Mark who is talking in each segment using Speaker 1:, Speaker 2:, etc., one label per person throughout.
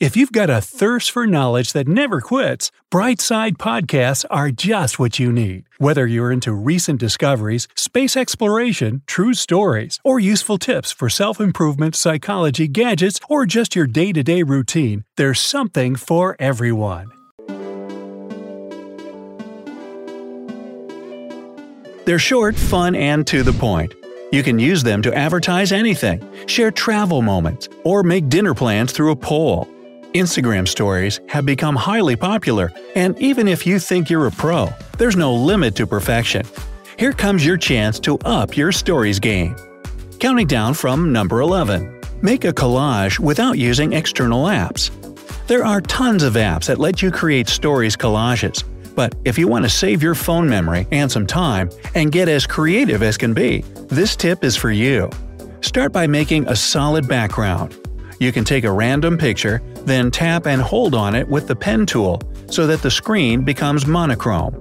Speaker 1: If you've got a thirst for knowledge that never quits, Brightside Podcasts are just what you need. Whether you're into recent discoveries, space exploration, true stories, or useful tips for self improvement, psychology, gadgets, or just your day to day routine, there's something for everyone. They're short, fun, and to the point. You can use them to advertise anything, share travel moments, or make dinner plans through a poll. Instagram stories have become highly popular, and even if you think you're a pro, there's no limit to perfection. Here comes your chance to up your stories game. Counting down from number 11. Make a collage without using external apps. There are tons of apps that let you create stories collages, but if you want to save your phone memory and some time and get as creative as can be, this tip is for you. Start by making a solid background. You can take a random picture, then tap and hold on it with the pen tool so that the screen becomes monochrome.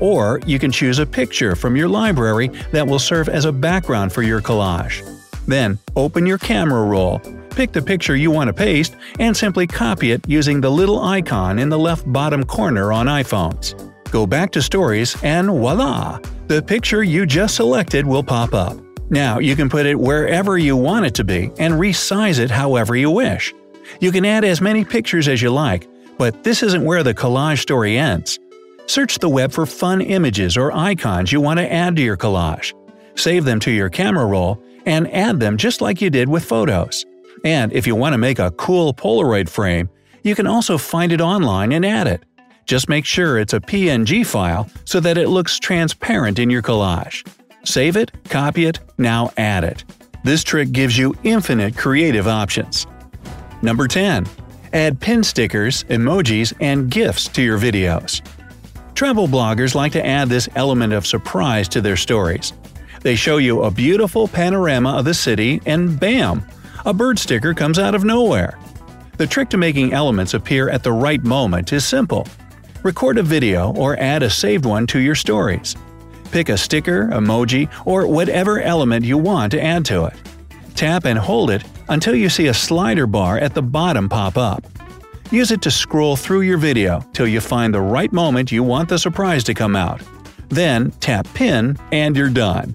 Speaker 1: Or you can choose a picture from your library that will serve as a background for your collage. Then, open your camera roll, pick the picture you want to paste, and simply copy it using the little icon in the left bottom corner on iPhones. Go back to Stories, and voila! The picture you just selected will pop up. Now you can put it wherever you want it to be and resize it however you wish. You can add as many pictures as you like, but this isn't where the collage story ends. Search the web for fun images or icons you want to add to your collage. Save them to your camera roll and add them just like you did with photos. And if you want to make a cool Polaroid frame, you can also find it online and add it. Just make sure it's a PNG file so that it looks transparent in your collage. Save it, copy it, now add it. This trick gives you infinite creative options. Number 10. Add pin stickers, emojis, and GIFs to your videos. Travel bloggers like to add this element of surprise to their stories. They show you a beautiful panorama of the city, and bam! A bird sticker comes out of nowhere. The trick to making elements appear at the right moment is simple. Record a video or add a saved one to your stories. Pick a sticker, emoji, or whatever element you want to add to it. Tap and hold it until you see a slider bar at the bottom pop up. Use it to scroll through your video till you find the right moment you want the surprise to come out. Then tap Pin and you're done.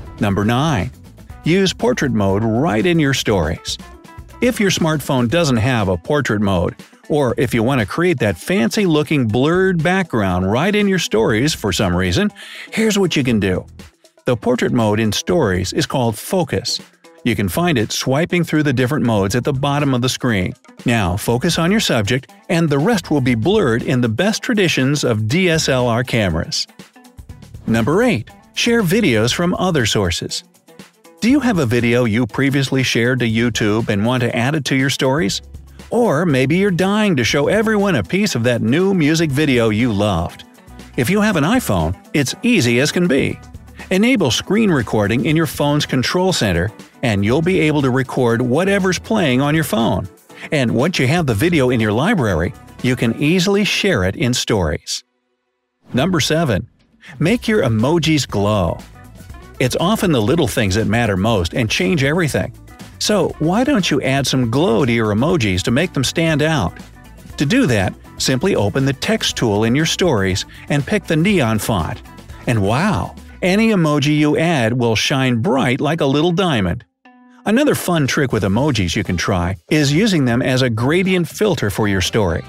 Speaker 1: Number 9. Use portrait mode right in your stories. If your smartphone doesn't have a portrait mode, or if you want to create that fancy looking blurred background right in your stories for some reason, here's what you can do. The portrait mode in stories is called Focus. You can find it swiping through the different modes at the bottom of the screen. Now, focus on your subject, and the rest will be blurred in the best traditions of DSLR cameras. Number 8. Share videos from other sources. Do you have a video you previously shared to YouTube and want to add it to your stories? Or maybe you're dying to show everyone a piece of that new music video you loved. If you have an iPhone, it's easy as can be. Enable screen recording in your phone's control center, and you'll be able to record whatever's playing on your phone. And once you have the video in your library, you can easily share it in stories. Number 7. Make your emojis glow. It's often the little things that matter most and change everything. So, why don't you add some glow to your emojis to make them stand out? To do that, simply open the text tool in your stories and pick the neon font. And wow, any emoji you add will shine bright like a little diamond. Another fun trick with emojis you can try is using them as a gradient filter for your story.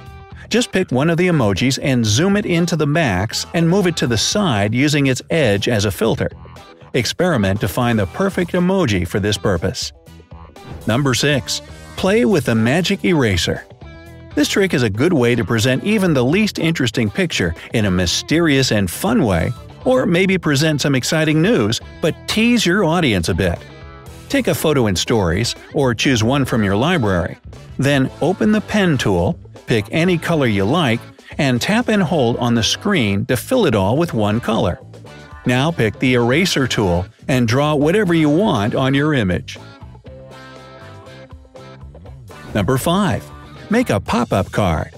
Speaker 1: Just pick one of the emojis and zoom it into the max and move it to the side using its edge as a filter. Experiment to find the perfect emoji for this purpose. Number 6. Play with the Magic Eraser. This trick is a good way to present even the least interesting picture in a mysterious and fun way, or maybe present some exciting news but tease your audience a bit. Take a photo in Stories, or choose one from your library. Then open the Pen tool, pick any color you like, and tap and hold on the screen to fill it all with one color. Now pick the Eraser tool and draw whatever you want on your image. Number 5. Make a pop-up card.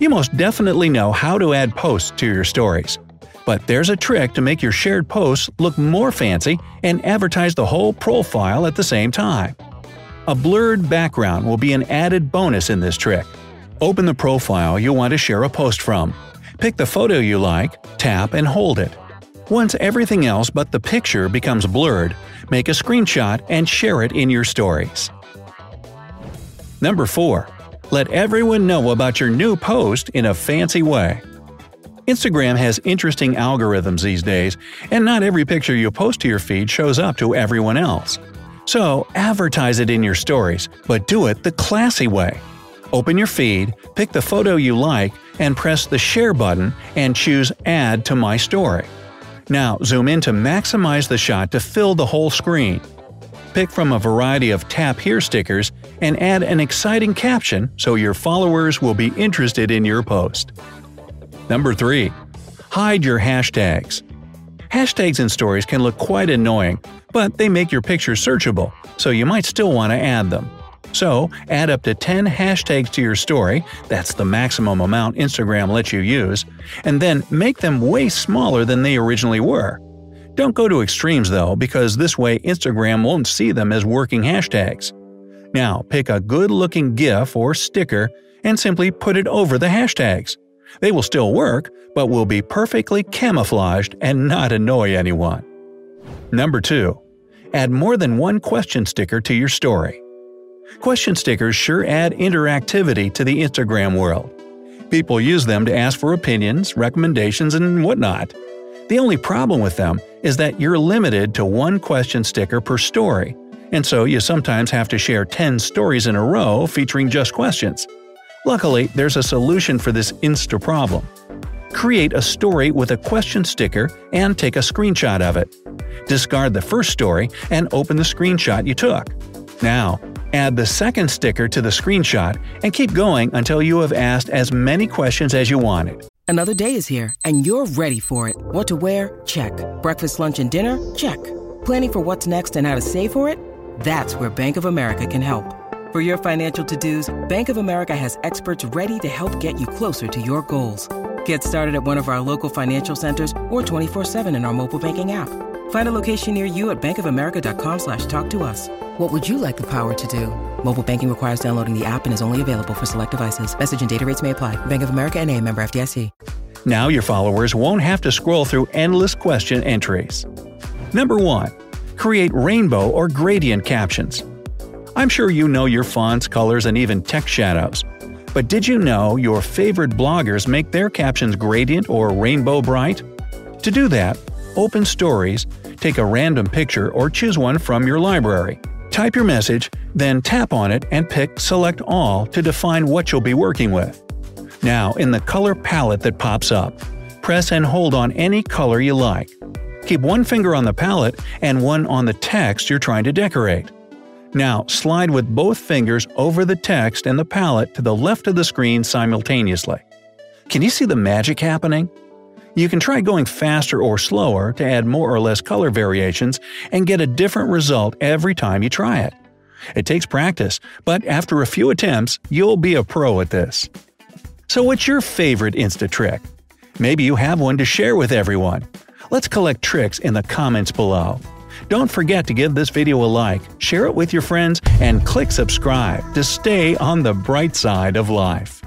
Speaker 1: You most definitely know how to add posts to your stories. But there's a trick to make your shared posts look more fancy and advertise the whole profile at the same time. A blurred background will be an added bonus in this trick. Open the profile you want to share a post from. Pick the photo you like, tap and hold it. Once everything else but the picture becomes blurred, make a screenshot and share it in your stories. Number 4. Let everyone know about your new post in a fancy way. Instagram has interesting algorithms these days, and not every picture you post to your feed shows up to everyone else. So, advertise it in your stories, but do it the classy way. Open your feed, pick the photo you like, and press the Share button and choose Add to My Story. Now zoom in to maximize the shot to fill the whole screen. Pick from a variety of Tap Here stickers and add an exciting caption so your followers will be interested in your post. Number 3. Hide your hashtags. Hashtags in stories can look quite annoying, but they make your picture searchable, so you might still want to add them. So, add up to 10 hashtags to your story that's the maximum amount Instagram lets you use and then make them way smaller than they originally were. Don't go to extremes though, because this way Instagram won't see them as working hashtags. Now, pick a good looking GIF or sticker and simply put it over the hashtags. They will still work, but will be perfectly camouflaged and not annoy anyone. Number 2. Add more than one question sticker to your story. Question stickers sure add interactivity to the Instagram world. People use them to ask for opinions, recommendations, and whatnot. The only problem with them is that you're limited to one question sticker per story, and so you sometimes have to share 10 stories in a row featuring just questions. Luckily, there's a solution for this Insta problem. Create a story with a question sticker and take a screenshot of it. Discard the first story and open the screenshot you took. Now, Add the second sticker to the screenshot and keep going until you have asked as many questions as you wanted.
Speaker 2: Another day is here and you're ready for it. What to wear? Check. Breakfast, lunch, and dinner? Check. Planning for what's next and how to save for it? That's where Bank of America can help. For your financial to-dos, Bank of America has experts ready to help get you closer to your goals. Get started at one of our local financial centers or 24-7 in our mobile banking app. Find a location near you at bankofamerica.com slash talk to us. What would you like the power to do? Mobile banking requires downloading the app and is only available for select devices. Message and data rates may apply. Bank of America N.A. member FDIC.
Speaker 1: Now your followers won't have to scroll through endless question entries. Number 1. Create rainbow or gradient captions. I'm sure you know your fonts, colors, and even text shadows. But did you know your favorite bloggers make their captions gradient or rainbow bright? To do that, open Stories, take a random picture or choose one from your library. Type your message, then tap on it and pick Select All to define what you'll be working with. Now, in the color palette that pops up, press and hold on any color you like. Keep one finger on the palette and one on the text you're trying to decorate. Now, slide with both fingers over the text and the palette to the left of the screen simultaneously. Can you see the magic happening? You can try going faster or slower to add more or less color variations and get a different result every time you try it. It takes practice, but after a few attempts, you'll be a pro at this. So what's your favorite Insta trick? Maybe you have one to share with everyone. Let's collect tricks in the comments below. Don't forget to give this video a like, share it with your friends, and click subscribe to stay on the bright side of life.